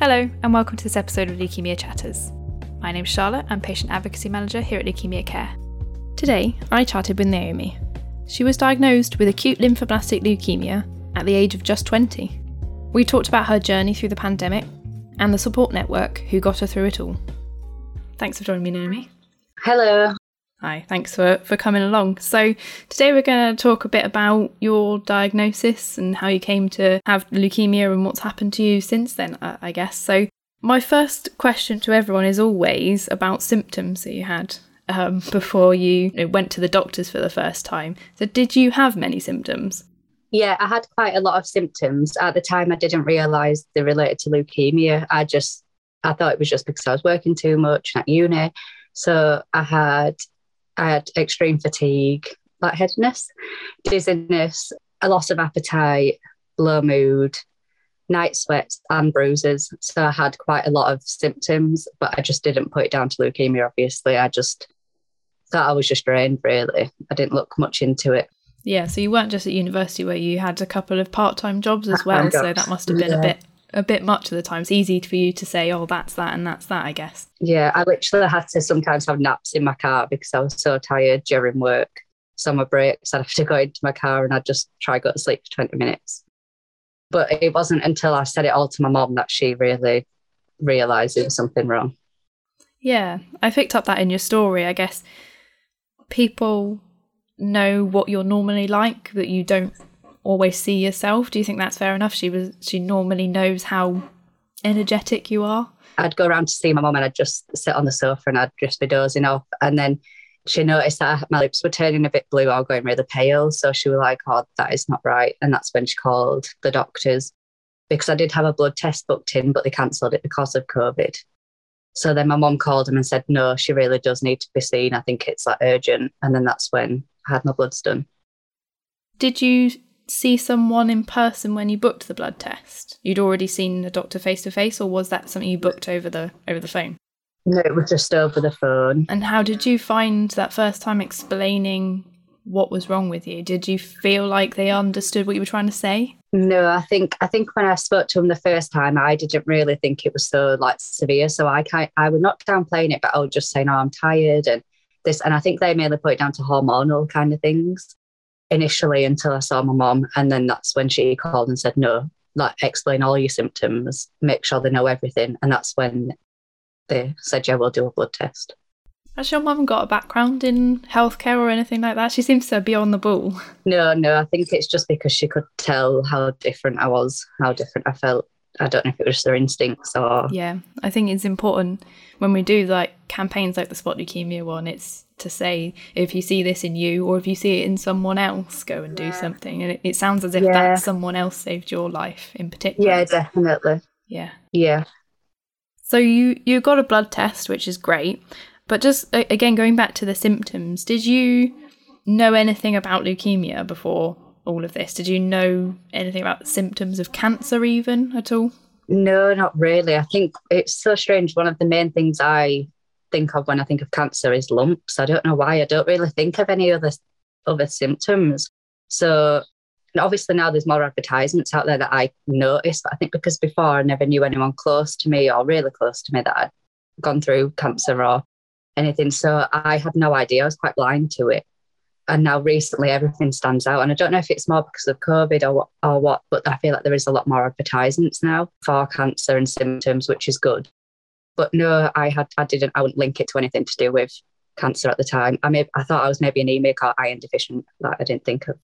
Hello, and welcome to this episode of Leukemia Chatters. My name's Charlotte, I'm Patient Advocacy Manager here at Leukemia Care. Today, I chatted with Naomi. She was diagnosed with acute lymphoblastic leukemia at the age of just 20. We talked about her journey through the pandemic and the support network who got her through it all. Thanks for joining me, Naomi. Hello. Hi, thanks for, for coming along. So, today we're going to talk a bit about your diagnosis and how you came to have leukemia and what's happened to you since then, I guess. So, my first question to everyone is always about symptoms that you had um, before you, you know, went to the doctors for the first time. So, did you have many symptoms? Yeah, I had quite a lot of symptoms. At the time, I didn't realise they related to leukemia. I just, I thought it was just because I was working too much at uni. So I had I had extreme fatigue, lightheadedness, dizziness, a loss of appetite, low mood, night sweats, and bruises. So I had quite a lot of symptoms, but I just didn't put it down to leukemia, obviously. I just thought I was just drained, really. I didn't look much into it. Yeah, so you weren't just at university where you had a couple of part time jobs as well. So that must have been yeah. a bit a bit much of the time. It's easy for you to say, oh, that's that and that's that, I guess. Yeah, I literally had to sometimes have naps in my car because I was so tired during work. Summer breaks, I'd have to go into my car and I'd just try to go to sleep for 20 minutes. But it wasn't until I said it all to my mom that she really realised there was something wrong. Yeah, I picked up that in your story. I guess people know what you're normally like, that you don't always see yourself. Do you think that's fair enough? She was she normally knows how energetic you are. I'd go around to see my mum and I'd just sit on the sofa and I'd just be dozing off. And then she noticed that my lips were turning a bit blue or going really pale. So she was like, Oh, that is not right. And that's when she called the doctors because I did have a blood test booked in, but they cancelled it because of COVID. So then my mum called him and said, No, she really does need to be seen. I think it's like urgent. And then that's when I had my bloods done. Did you see someone in person when you booked the blood test? You'd already seen a doctor face to face, or was that something you booked over the over the phone? No, it was just over the phone. And how did you find that first time explaining what was wrong with you? Did you feel like they understood what you were trying to say? No, I think I think when I spoke to him the first time, I didn't really think it was so like severe. So I kind I would not downplaying it, but I would just say, "No, I'm tired," and this. And I think they mainly put it down to hormonal kind of things initially until I saw my mom. And then that's when she called and said, no, like explain all your symptoms, make sure they know everything. And that's when they said, yeah, we'll do a blood test. Has your mum got a background in healthcare or anything like that? She seems to be on the ball. No, no, I think it's just because she could tell how different I was, how different I felt. I don't know if it was their instincts or. Yeah, I think it's important when we do like campaigns like the Spot Leukemia one, it's to say if you see this in you or if you see it in someone else go and do yeah. something and it, it, sounds as if yeah. that someone else saved your life in particular yeah definitely yeah yeah so you you got a blood test which is great but just again going back to the symptoms did you know anything about leukemia before all of this did you know anything about the symptoms of cancer even at all no not really i think it's so strange one of the main things i think of when I think of cancer is lumps. I don't know why. I don't really think of any other other symptoms. So obviously now there's more advertisements out there that I notice, but I think because before I never knew anyone close to me or really close to me that had gone through cancer or anything. So I had no idea. I was quite blind to it. And now recently everything stands out. And I don't know if it's more because of COVID or what, or what, but I feel like there is a lot more advertisements now for cancer and symptoms, which is good. But no, I had I didn't I wouldn't link it to anything to do with cancer at the time. I may I thought I was maybe anemic or iron deficient. Like I didn't think of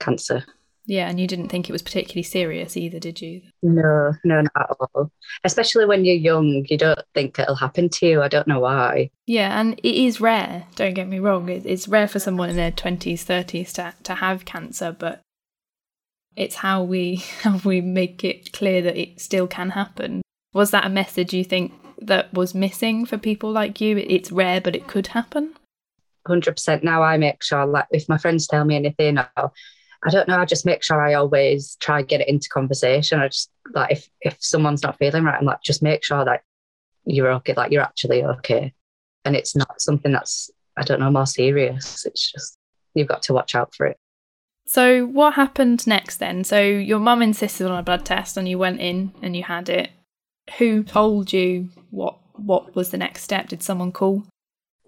cancer. Yeah, and you didn't think it was particularly serious either, did you? No, no, not at all. Especially when you're young, you don't think it'll happen to you. I don't know why. Yeah, and it is rare. Don't get me wrong. It's rare for someone in their twenties, thirties to to have cancer, but it's how we how we make it clear that it still can happen. Was that a message you think that was missing for people like you? It's rare, but it could happen. 100% now I make sure like if my friends tell me anything or I don't know I just make sure I always try get it into conversation. I just like if if someone's not feeling right I'm like just make sure that you're okay like you're actually okay. And it's not something that's I don't know more serious. It's just you've got to watch out for it. So what happened next then? So your mum insisted on a blood test and you went in and you had it. Who told you what what was the next step? Did someone call?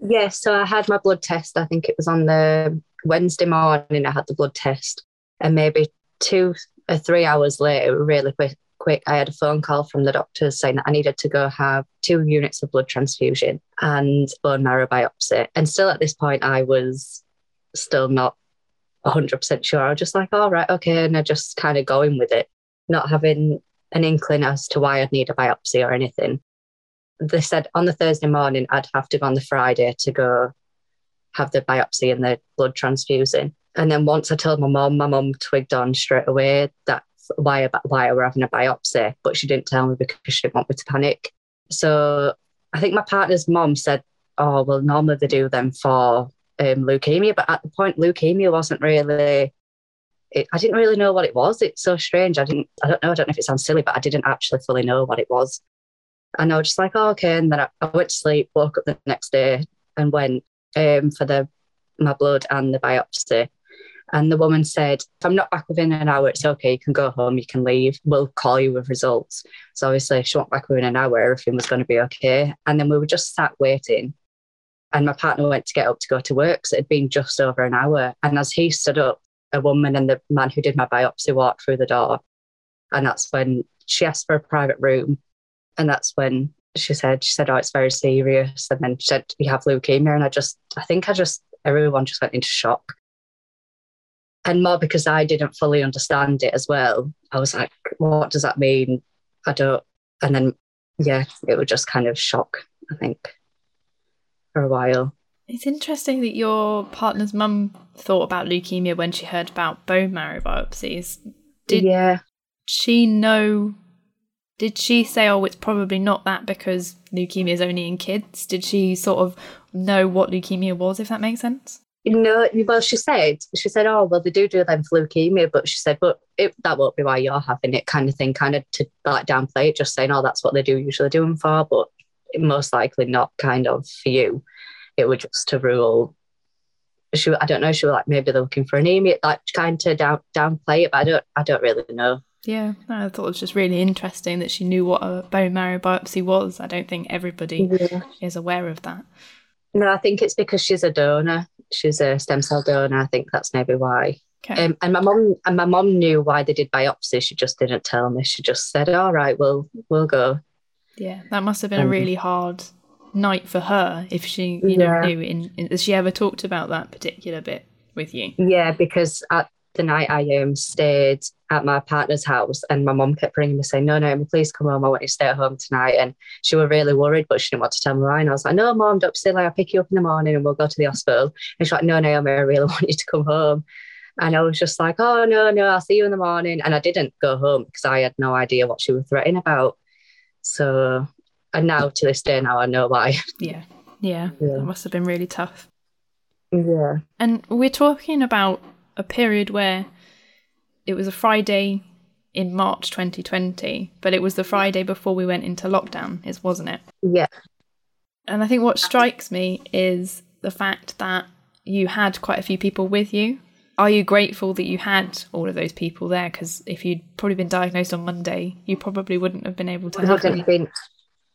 Yeah, so I had my blood test. I think it was on the Wednesday morning. I had the blood test, and maybe two or three hours later, really quick, quick, I had a phone call from the doctors saying that I needed to go have two units of blood transfusion and bone marrow biopsy. And still at this point, I was still not 100% sure. I was just like, all right, okay. And I just kind of going with it, not having an inkling as to why I'd need a biopsy or anything they said on the Thursday morning I'd have to go on the Friday to go have the biopsy and the blood transfusing. And then once I told my mum, my mum twigged on straight away that why why I were having a biopsy, but she didn't tell me because she didn't want me to panic. So I think my partner's mum said, "Oh, well, normally they do them for um, leukemia, but at the point, leukemia wasn't really." It, I didn't really know what it was. It's so strange. I didn't. I don't know. I don't know if it sounds silly, but I didn't actually fully know what it was. And I was just like, oh, okay. And then I, I, went to sleep, woke up the next day and went um, for the my blood and the biopsy. And the woman said, if I'm not back within an hour, it's okay. You can go home, you can leave. We'll call you with results. So obviously, she went back within an hour, everything was going to be okay. And then we were just sat waiting. And my partner went to get up to go to work. So it had been just over an hour. And as he stood up, a woman and the man who did my biopsy walked through the door. And that's when she asked for a private room. And that's when she said, she said, oh, it's very serious. And then she said, you have leukemia. And I just, I think I just, everyone just went into shock. And more because I didn't fully understand it as well. I was like, what does that mean? I don't. And then, yeah, it was just kind of shock, I think, for a while. It's interesting that your partner's mum thought about leukemia when she heard about bone marrow biopsies. Did yeah. she know did she say, oh, it's probably not that because leukemia is only in kids? Did she sort of know what leukemia was, if that makes sense? No, well, she said, she said, oh, well, they do do them for leukemia, but she said, but it, that won't be why you're having it, kind of thing, kind of to like downplay it, just saying, oh, that's what they do usually do them for, but most likely not kind of for you. It was just to rule. She, I don't know. She was like maybe they're looking for anemia, like kind of down downplay it, but I don't, I don't really know. Yeah, I thought it was just really interesting that she knew what a bone marrow biopsy was. I don't think everybody yeah. is aware of that. No, I think it's because she's a donor. She's a stem cell donor. I think that's maybe why. Okay. Um, and my mom and my mom knew why they did biopsy. She just didn't tell me. She just said, "All right, we'll we'll go." Yeah, that must have been um, a really hard night for her if she, you know, knew. In, in, has she ever talked about that particular bit with you? Yeah, because at the night I um, stayed at my partner's house and my mum kept ringing me saying, No, no, please come home. I want you to stay at home tonight. And she was really worried, but she didn't want to tell me why. And I was like, No, mum, don't silly. I'll pick you up in the morning and we'll go to the hospital. And she's like, No, Naomi, I really want you to come home. And I was just like, Oh, no, no, I'll see you in the morning. And I didn't go home because I had no idea what she was threatening about. So, and now to this day, now I know why. Yeah. Yeah. yeah. That must have been really tough. Yeah. And we're talking about a period where it was a Friday in March 2020, but it was the Friday before we went into lockdown, is wasn't it? Yeah. And I think what strikes me is the fact that you had quite a few people with you. Are you grateful that you had all of those people there? Because if you'd probably been diagnosed on Monday, you probably wouldn't have been able to. Have have been.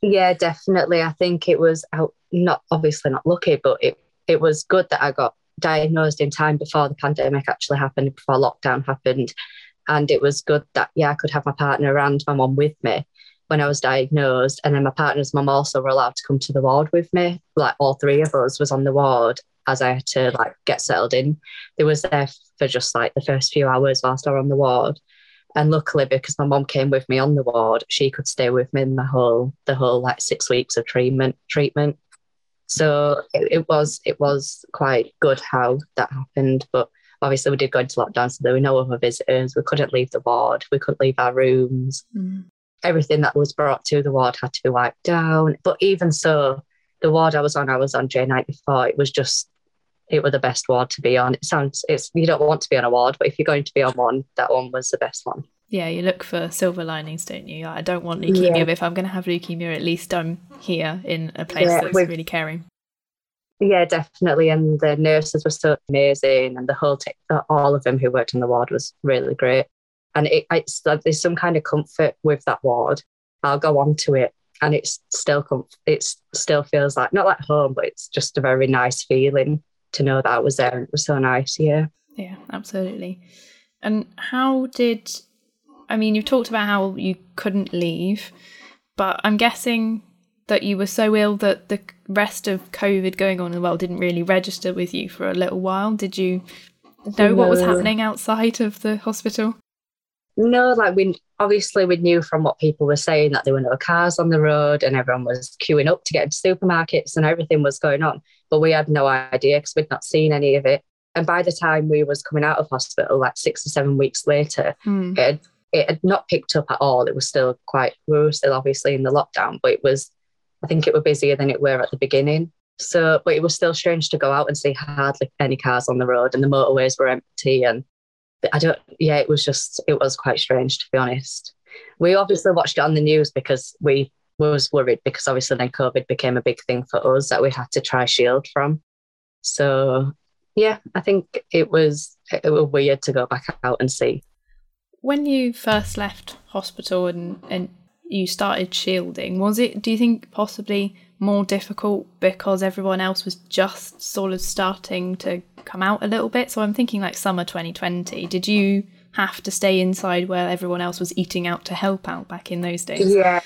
Yeah, definitely. I think it was out. Not obviously not lucky, but it it was good that I got diagnosed in time before the pandemic actually happened, before lockdown happened. And it was good that, yeah, I could have my partner and my mum with me when I was diagnosed. And then my partner's mum also were allowed to come to the ward with me. Like all three of us was on the ward as I had to like get settled in. They was there for just like the first few hours whilst I was on the ward. And luckily, because my mum came with me on the ward, she could stay with me in the whole the whole like six weeks of treatment treatment. So it, it, was it was quite good how that happened. But obviously we did go into lockdown, so there were no other visitors. We couldn't leave the ward. We couldn't leave our rooms. Mm. Everything that was brought to the ward had to be wiped down. But even so, the ward I was on, I was on J94. It was just it was the best ward to be on. It sounds it's you don't want to be on a ward, but if you're going to be on one, that one was the best one. Yeah, you look for silver linings, don't you? I don't want leukemia, yeah. but if I'm going to have leukemia, at least I'm here in a place yeah, that's really caring. Yeah, definitely. And the nurses were so amazing, and the whole t- all of them who worked in the ward was really great. And it, it's there's some kind of comfort with that ward. I'll go on to it. And it's still com- it's still feels like not like home, but it's just a very nice feeling to know that I was there. It was so nice, yeah. Yeah, absolutely. And how did I mean you've talked about how you couldn't leave, but I'm guessing that you were so ill that the rest of COVID going on in the world didn't really register with you for a little while. Did you know no. what was happening outside of the hospital? No, like we obviously we knew from what people were saying that there were no cars on the road and everyone was queuing up to get into supermarkets and everything was going on. But we had no idea because we'd not seen any of it. And by the time we was coming out of hospital, like six or seven weeks later, mm. it, had, it had not picked up at all. It was still quite, we were still obviously in the lockdown, but it was, I think it was busier than it were at the beginning. So, but it was still strange to go out and see hardly any cars on the road and the motorways were empty. And I don't, yeah, it was just, it was quite strange to be honest. We obviously watched it on the news because we was worried because obviously then COVID became a big thing for us that we had to try shield from. So yeah, I think it was it was weird to go back out and see. When you first left hospital and and you started shielding, was it do you think possibly more difficult because everyone else was just sort of starting to come out a little bit? So I'm thinking like summer 2020. Did you have to stay inside where everyone else was eating out to help out back in those days? Yeah.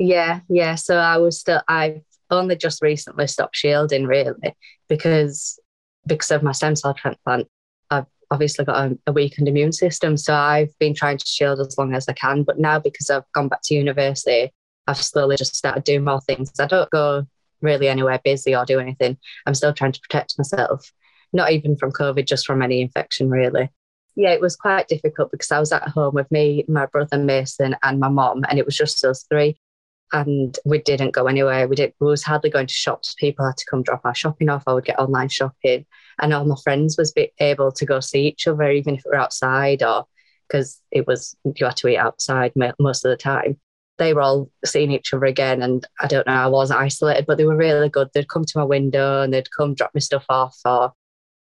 Yeah, yeah. So I was still I've only just recently stopped shielding really because because of my stem cell transplant, obviously got a, a, weakened immune system. So I've been trying to shield as long as I can. But now, because I've gone back to university, I've slowly just started doing more things. I don't go really anywhere busy or do anything. I'm still trying to protect myself, not even from COVID, just from any infection, really. Yeah, it was quite difficult because I was at home with me, my brother Mason, and my mom, and it was just us three and we didn't go anywhere. We did. We was hardly going to shops. People had to come drop our shopping off. I would get online shopping, and all my friends was able to go see each other, even if we were outside or because it was you had to eat outside most of the time. They were all seeing each other again, and I don't know. I was isolated, but they were really good. They'd come to my window and they'd come drop me stuff off, or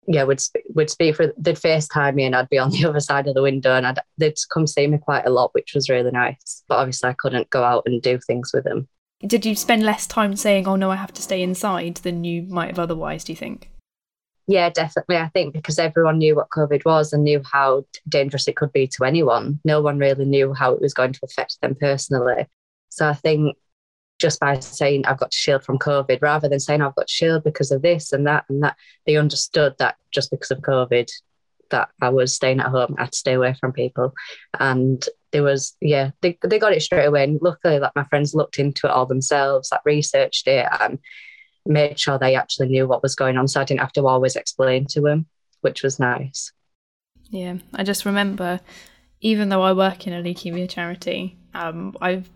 yeah, would would speak for they'd FaceTime me and I'd be on the other side of the window and I'd, they'd come see me quite a lot, which was really nice. But obviously, I couldn't go out and do things with them. Did you spend less time saying, "Oh no, I have to stay inside" than you might have otherwise? Do you think? Yeah, definitely. I think because everyone knew what COVID was and knew how dangerous it could be to anyone. No one really knew how it was going to affect them personally. So I think just by saying I've got to shield from COVID rather than saying I've got to shield because of this and that and that. They understood that just because of COVID that I was staying at home, I had to stay away from people. And there was, yeah, they, they got it straight away. And luckily, like my friends looked into it all themselves, like researched it and made sure they actually knew what was going on. So I didn't have to always explain to them, which was nice. Yeah, I just remember, even though I work in a leukemia charity, um, I've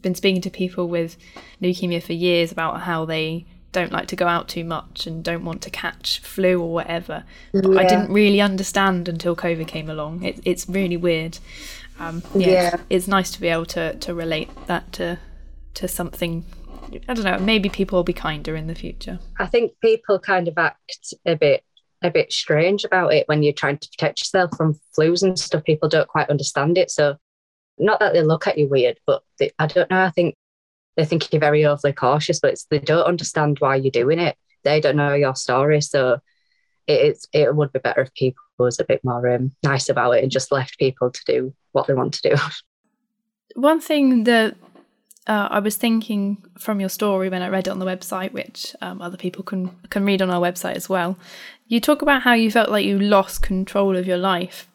been speaking to people with leukemia for years about how they don't like to go out too much and don't want to catch flu or whatever. But yeah. I didn't really understand until COVID came along. It, it's really weird. Um, yeah, yeah, it's nice to be able to to relate that to to something. I don't know. Maybe people will be kinder in the future. I think people kind of act a bit a bit strange about it when you're trying to protect yourself from flus and stuff. People don't quite understand it. So not that they look at you weird, but they, I don't know. I think they think you're very overly cautious, but they don't understand why you're doing it. They don't know your story, so it's it would be better if people was a bit more um, nice about it and just left people to do what they want to do. One thing that uh, I was thinking from your story when I read it on the website, which um, other people can can read on our website as well. You talk about how you felt like you lost control of your life,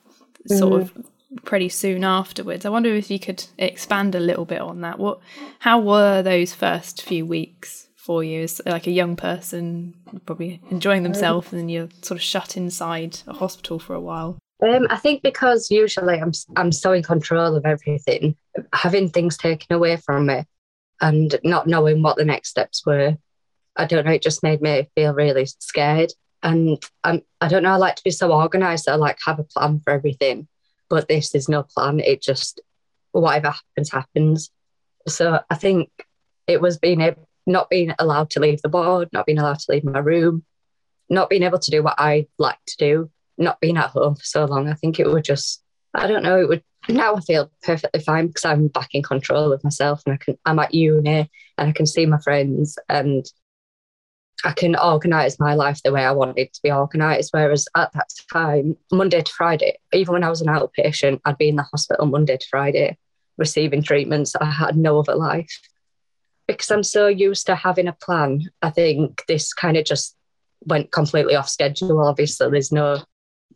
sort mm. of pretty soon afterwards. I wonder if you could expand a little bit on that. What, how were those first few weeks for you as like a young person, probably enjoying um, themselves, and then you're sort of shut inside a hospital for a while? Um, I think because usually I'm I'm so in control of everything, having things taken away from me, and not knowing what the next steps were, I don't know. It just made me feel really scared, and I'm I don't know. I like to be so organised. I like have a plan for everything but this is no plan. It just whatever happens, happens. So I think it was being able, not being allowed to leave the board, not being allowed to leave my room, not being able to do what I like to do, not being at home for so long. I think it would just, I don't know, it would now I feel perfectly fine because I'm back in control of myself and I can I'm at uni and I can see my friends and I can organise my life the way I wanted to be organised. Whereas at that time, Monday to Friday, even when I was an outpatient, I'd be in the hospital Monday to Friday receiving treatments. I had no other life. Because I'm so used to having a plan, I think this kind of just went completely off schedule. Obviously, there's no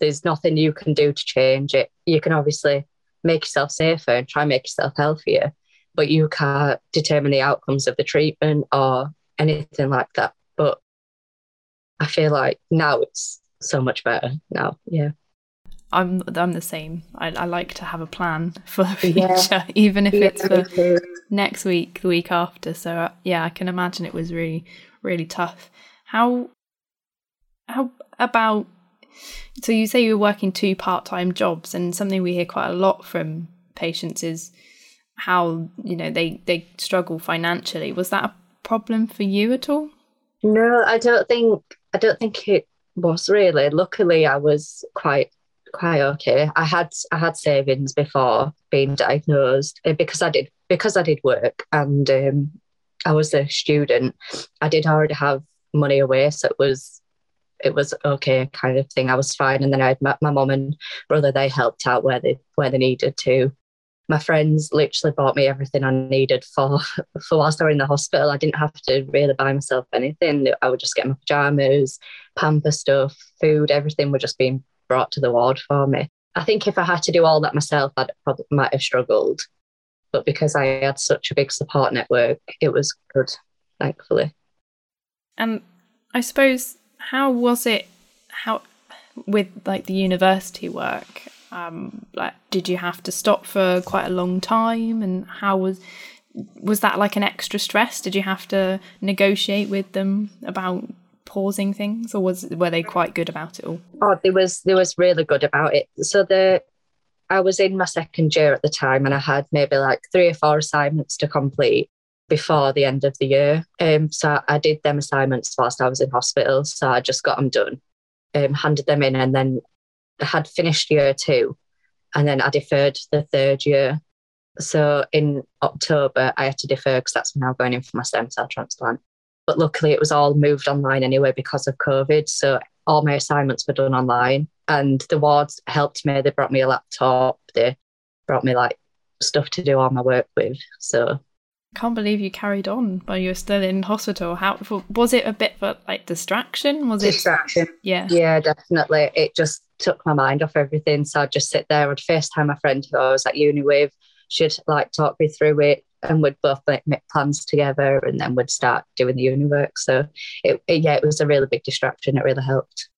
there's nothing you can do to change it. You can obviously make yourself safer and try and make yourself healthier, but you can't determine the outcomes of the treatment or anything like that. But I feel like now it's so much better now. Yeah. I'm I'm the same. I, I like to have a plan for the future, yeah. even if yeah, it's for next week, the week after. So uh, yeah, I can imagine it was really really tough. How how about so you say you were working two part-time jobs and something we hear quite a lot from patients is how you know they they struggle financially. Was that a problem for you at all? No i don't think i don't think it was really. Luckily i was quite quite okay. I had i had savings before being diagnosed eh, because i did because i did work and um, i was a student i did already have money away so it was it was okay kind of thing. I was fine. And then I had my, mom and brother, they helped out where they where they needed to. My friends literally bought me everything I needed for for whilst I was in the hospital. I didn't have to really buy myself anything. I would just get my pajamas, pamper stuff, food, everything would just be brought to the ward for me. I think if I had to do all that myself, I probably might have struggled. But because I had such a big support network, it was good, thankfully. And I suppose how was it? How with like the university work? Um, like, did you have to stop for quite a long time? And how was was that like an extra stress? Did you have to negotiate with them about pausing things, or was were they quite good about it all? Oh, they was they was really good about it. So the I was in my second year at the time, and I had maybe like three or four assignments to complete before the end of the year. Um, so I did them assignments whilst I was in hospital. So I just got them done, um, handed them in, and then I had finished year two. And then I deferred the third year. So in October, I had to defer because that's when I'm going in for my stem cell transplant. But luckily, it was all moved online anyway because of COVID. So all my assignments were done online. And the wards helped me. They brought me a laptop. They brought me like stuff to do all my work with. So can't believe you carried on while you were still in hospital. How was it? A bit of like distraction? Was it distraction? Yeah, yeah, definitely. It just took my mind off everything. So I'd just sit there. I'd FaceTime my friend who I was at uni with. She'd like talk me through it, and we'd both like, make plans together, and then we'd start doing the uni work. So it, it, yeah, it was a really big distraction. It really helped.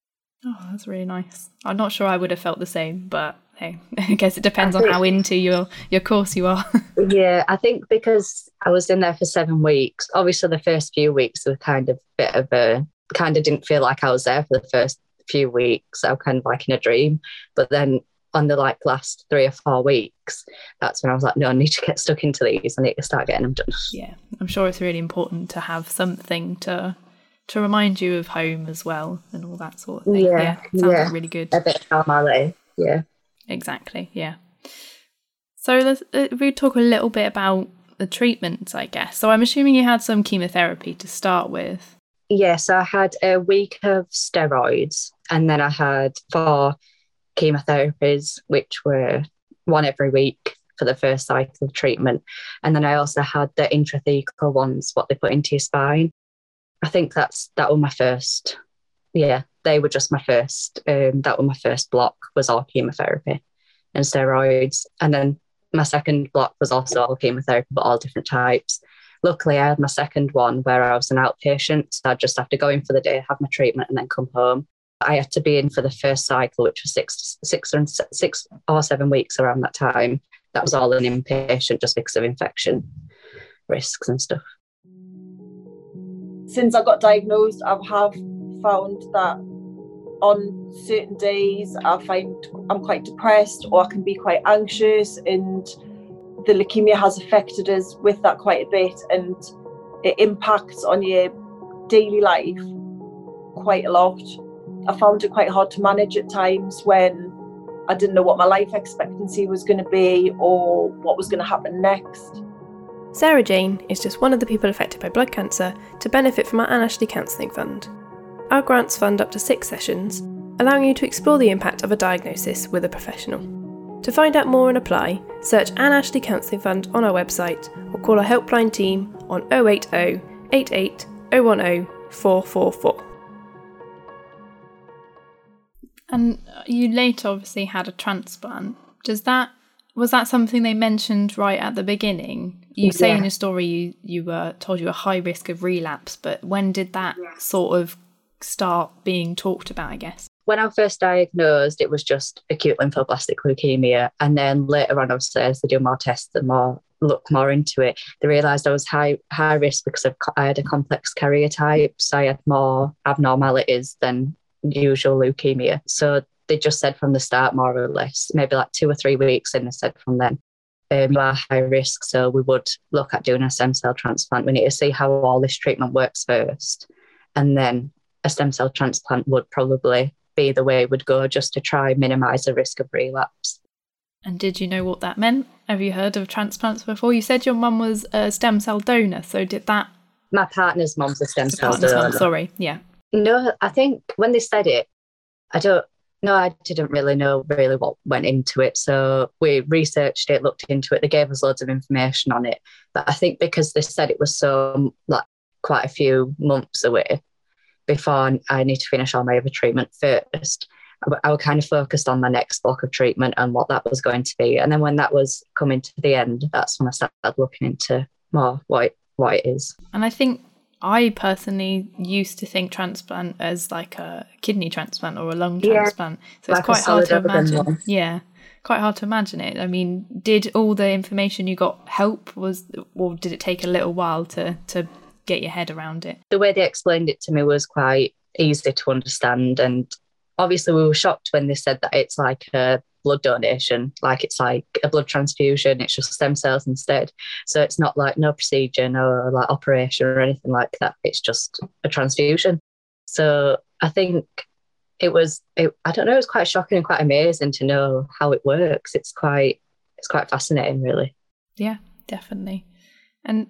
Oh, that's really nice. I'm not sure I would have felt the same, but hey, I guess it depends think, on how into your your course you are. yeah, I think because I was in there for seven weeks. Obviously, the first few weeks were kind of bit of a kind of didn't feel like I was there for the first few weeks. I was kind of like in a dream, but then on the like last three or four weeks, that's when I was like, no, I need to get stuck into these. I need to start getting them done. Yeah, I'm sure it's really important to have something to to remind you of home as well and all that sort of thing. Yeah, yeah sounds yeah. Like really good. A bit of normality. Yeah. Exactly. Yeah. So let's uh, we talk a little bit about the treatments, I guess. So I'm assuming you had some chemotherapy to start with. Yes, I had a week of steroids, and then I had four chemotherapies, which were one every week for the first cycle of treatment. And then I also had the intrathecal ones, what they put into your spine. I think that's that was my first. Yeah, they were just my first. Um, that was my first block was all chemotherapy and steroids, and then my second block was also all chemotherapy, but all different types. Luckily, I had my second one where I was an outpatient, so I'd just have to go in for the day, have my treatment, and then come home. I had to be in for the first cycle, which was six, six, and six or seven weeks around that time. That was all an inpatient, just because of infection risks and stuff since I got diagnosed, I have found that on certain days I find I'm quite depressed or I can be quite anxious and the leukemia has affected us with that quite a bit and it impacts on your daily life quite a lot. I found it quite hard to manage at times when I didn't know what my life expectancy was going to be or what was going to happen next. Sarah Jane is just one of the people affected by blood cancer to benefit from our Anne Ashley Counselling Fund. Our grants fund up to six sessions, allowing you to explore the impact of a diagnosis with a professional. To find out more and apply, search Anne Ashley Counselling Fund on our website or call our helpline team on 080 88 010 444. And you later obviously had a transplant. Does that was that something they mentioned right at the beginning? You say in Yeah. your story you you were told you were high risk of relapse, but when did that sort of start being talked about? I guess. When I first diagnosed, it was just acute lymphoblastic leukemia. And then later on, obviously, as they do more tests and more look more into it, they realised I was high high risk because of, I had a complex karyotype. So I had more abnormalities than usual leukemia. So they just said from the start, more or less, maybe like two or three weeks in, they said from then, um, you are high risk. So we would look at doing a stem cell transplant. We need to see how all this treatment works first. And then a stem cell transplant would probably be the way it would go just to try minimize the risk of relapse. And did you know what that meant? Have you heard of transplants before? You said your mum was a stem cell donor, so did that? My partner's mum's a stem cell donor. sorry, yeah. No, I think when they said it, I don't. No, I didn't really know really what went into it. So we researched it, looked into it. They gave us loads of information on it. But I think because they said it was so like quite a few months away before I need to finish all my other treatment first, I was kind of focused on my next block of treatment and what that was going to be. And then when that was coming to the end, that's when I started looking into more what it, what it is. And I think I personally used to think transplant as like a kidney transplant or a lung Yeah, transplant. So like it's quite hard to imagine. one. Yeah. Quite hard to imagine it. I mean, did all the information you got help was or did it take a little while to to get your head around it? the way they explained it to me was quite easy to understand. And obviously, we were shocked when they said that it's like a blood donation, like it's like a blood transfusion, it's just stem cells instead. So it's not like no procedure, no like operation or anything like that. It's just a transfusion. So I think it was, it, I don't know, it was quite shocking and quite amazing to know how it works. It's quite, it's quite fascinating, really. Yeah, definitely. And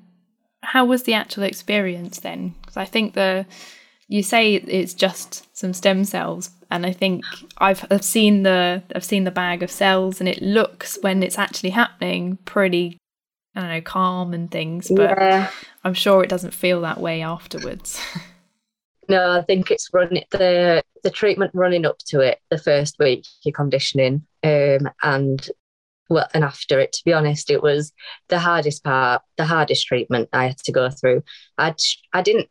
how was the actual experience then? Because I think the you say it's just some stem cells, and I think I've I've seen the I've seen the bag of cells, and it looks when it's actually happening pretty I don't know calm and things, but yeah. I'm sure it doesn't feel that way afterwards. No, I think it's running the the treatment running up to it, the first week, your conditioning, um, and well, and after it. To be honest, it was the hardest part, the hardest treatment I had to go through. I I didn't,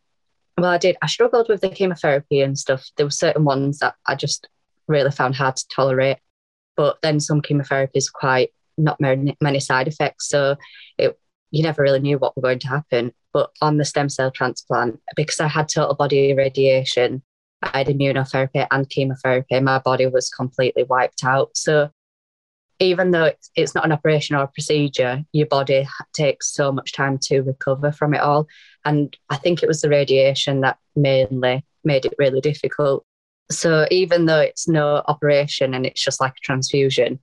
well, I did. I struggled with the chemotherapy and stuff. There were certain ones that I just really found hard to tolerate, but then some chemotherapies quite not many, side effects, so it you never really knew what were going to happen. But on the stem cell transplant, because I had total body irradiation, I had immunotherapy and chemotherapy, my body was completely wiped out. So even though it's, not an operation or a procedure, your body takes so much time to recover from it all. And I think it was the radiation that mainly made it really difficult. So even though it's no operation and it's just like a transfusion,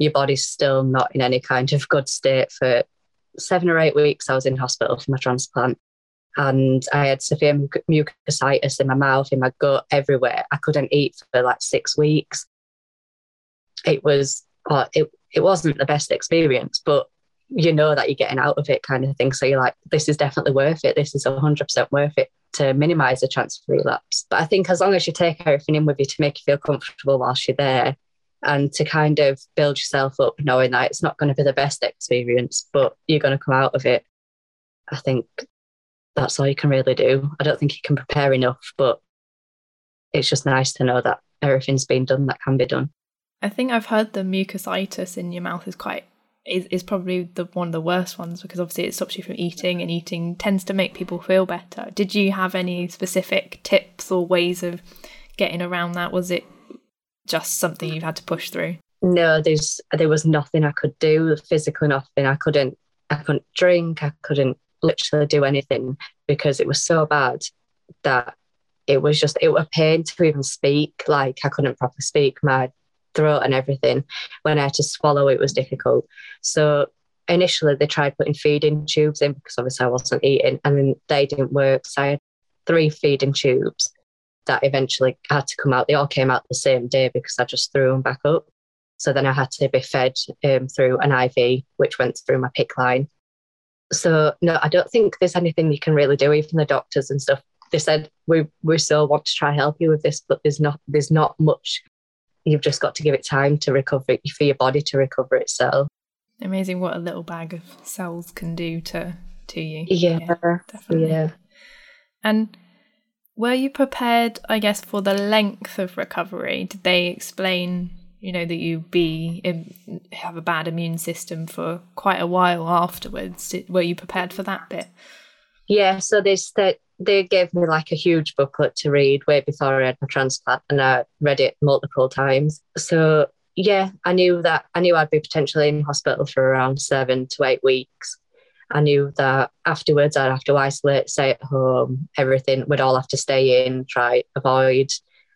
your body's still not in any kind of good state for seven or eight weeks. I was in hospital for my transplant and I had severe muc- mucositis in my mouth, in my gut, everywhere. I couldn't eat for like six weeks. It was, uh, it, it wasn't the best experience, but you know that you're getting out of it kind of thing. So you're like, this is definitely worth it. This is 100% worth it to minimize the chance of relapse. But I think as long as you take everything in with you to make you feel comfortable whilst you're there and to kind of build yourself up, knowing that it's not going to be the best experience, but you're going to come out of it, I think that's all you can really do. I don't think you can prepare enough, but it's just nice to know that everything's been done that can be done. I think I've heard the mucositis in your mouth is quite is, is probably the one of the worst ones because obviously it stops you from eating and eating tends to make people feel better. Did you have any specific tips or ways of getting around that? Was it just something you've had to push through? No, there's there was nothing I could do, physically nothing. I couldn't I couldn't drink, I couldn't literally do anything because it was so bad that it was just it was a pain to even speak. Like I couldn't properly speak. My throat and everything. When I had to swallow, it was difficult. So initially they tried putting feeding tubes in because obviously I wasn't eating and then they didn't work. So I had three feeding tubes that eventually had to come out. They all came out the same day because I just threw them back up. So then I had to be fed um, through an IV, which went through my PICC line. So no, I don't think there's anything you can really do, even the doctors and stuff. They said we we still want to try help you with this, but there's not there's not much. You've just got to give it time to recover it for your body to recover itself. Amazing what a little bag of cells can do to to you. Yeah, yeah definitely. Yeah. And were you prepared, I guess, for the length of recovery? Did they explain, you know, that you be have a bad immune system for quite a while afterwards? Did, were you prepared for that bit? Yeah, so they they gave me like a huge booklet to read way before I had my transplant, and I read it multiple times. So yeah, I knew that I knew I'd be potentially in hospital for around seven to eight weeks. I knew that afterwards I'd have to isolate, stay at home, everything. We'd all have to stay in, try avoid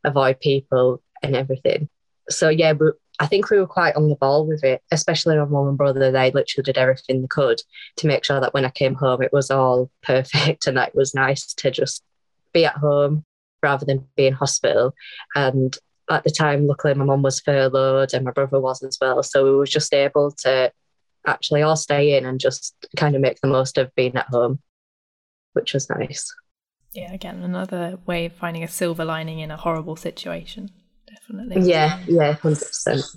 avoid people and everything. So yeah, but I think we were quite on the ball with it, especially my mum and brother. They literally did everything they could to make sure that when I came home, it was all perfect and that it was nice to just be at home rather than be in hospital. And at the time, luckily, my mum was furloughed and my brother was as well. So we were just able to actually all stay in and just kind of make the most of being at home, which was nice. Yeah, again, another way of finding a silver lining in a horrible situation. Definitely. Yeah, yeah, 100%.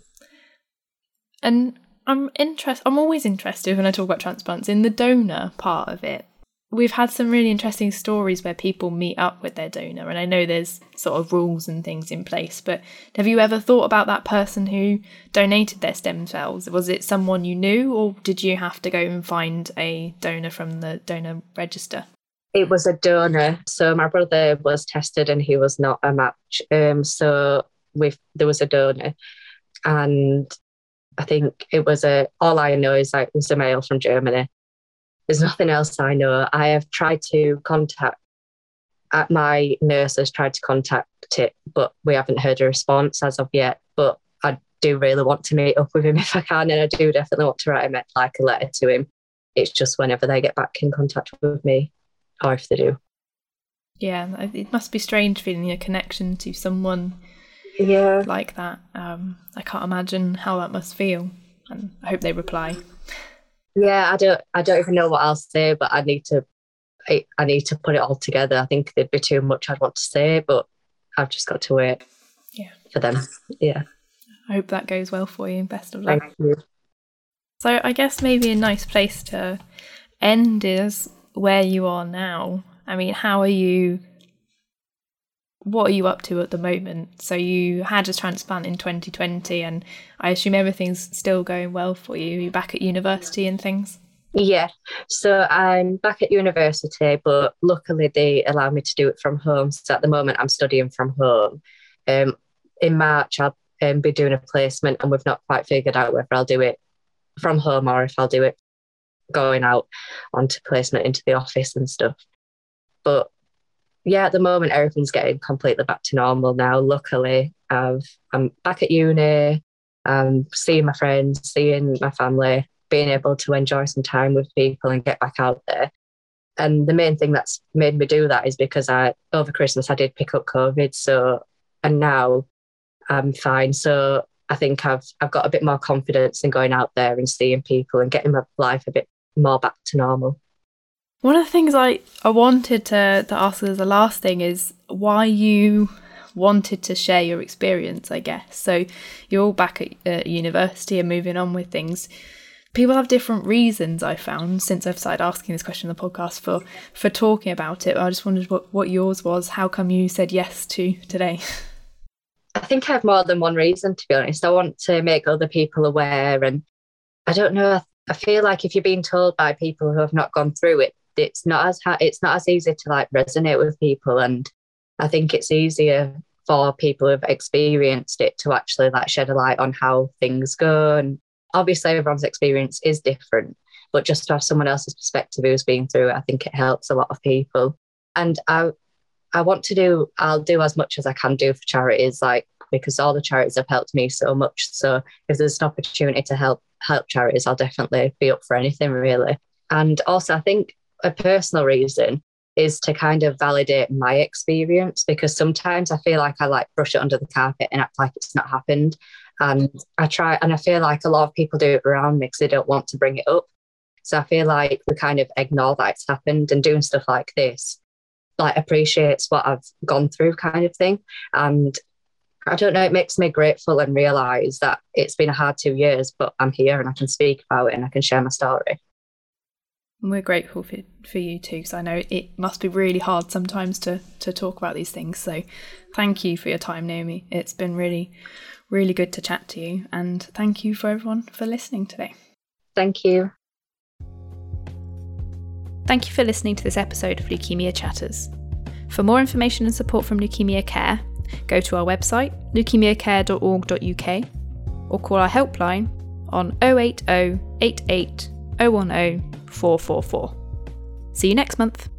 And I'm interest I'm always interested when I talk about transplants in the donor part of it. We've had some really interesting stories where people meet up with their donor and i know there's sort of rules and things in place but have you ever thought about that person who donated their stem cells? Was it someone you knew or did you have to go and find a donor from the donor register? It was a donor. So my brother was tested and he was not a match. Um so with there was a donor and i think it was a all i know is like it was a male from germany there's nothing else I know. I have tried to contact uh, my nurse has tried to contact it, but we haven't heard a response as of yet. But I do really want to meet up with him if I can, and I do definitely want to write him like a letter to him. It's just whenever they get back in contact with me, or if they do. Yeah, it must be strange feeling a connection to someone yeah like that. Um, I can't imagine how that must feel, and I hope they reply. Yeah, I don't I don't even know what I'll say, but I need to I, I need to put it all together. I think there'd be too much I'd want to say, but I've just got to wait. Yeah. For them. Yeah. I hope that goes well for you. Best of luck. Thank you. So I guess maybe a nice place to end is where you are now. I mean, how are you what are you up to at the moment? So you had a transplant in 2020, and I assume everything's still going well for you. You're back at university and things? Yeah, so I'm back at university, but luckily they allow me to do it from home. So at the moment, I'm studying from home. Um, in March, I'll um, be doing a placement, and we've not quite figured out whether I'll do it from home or if I'll do it going out onto placement into the office and stuff. But yeah, at the moment everything's getting completely back to normal now. Luckily, I've I'm back at uni, um, seeing my friends, seeing my family, being able to enjoy some time with people and get back out there. And the main thing that's made me do that is because I over Christmas I did pick up COVID, so and now I'm fine. So I think I've I've got a bit more confidence in going out there and seeing people and getting my life a bit more back to normal. One of the things I, I wanted to, to ask as the last thing is why you wanted to share your experience, I guess. So you're all back at university and moving on with things. People have different reasons I found since I've started asking this question on the podcast for for talking about it. I just wondered what, what yours was. How come you said yes to today? I think I have more than one reason to be honest. I want to make other people aware and I don't know, I feel like if you're being told by people who have not gone through it, it's not as ha- it's not as easy to like resonate with people and i think it's easier for people who've experienced it to actually like shed a light on how things go and obviously everyone's experience is different but just to have someone else's perspective who's been through it i think it helps a lot of people and i I want to do, I'll do as much as I can do for charities. Like because all the charities have helped me so much. So if there's an opportunity to help help charities, I'll definitely be up for anything really. And also, I think a personal reason is to kind of validate my experience because sometimes I feel like I like brush it under the carpet and act like it's not happened. And I try, and I feel like a lot of people do it around me because they don't want to bring it up. So I feel like we kind of ignore that it's happened and doing stuff like this, like appreciates what I've gone through, kind of thing. And I don't know, it makes me grateful and realize that it's been a hard two years, but I'm here and I can speak about it and I can share my story. And we're grateful for, for you too, because I know it must be really hard sometimes to, to talk about these things. So thank you for your time, Naomi. It's been really, really good to chat to you. And thank you for everyone for listening today. Thank you. Thank you for listening to this episode of Leukaemia Chatters. For more information and support from Leukaemia Care, go to our website, leukaemiacare.org.uk, or call our helpline on 080 88 010 444. See you next month.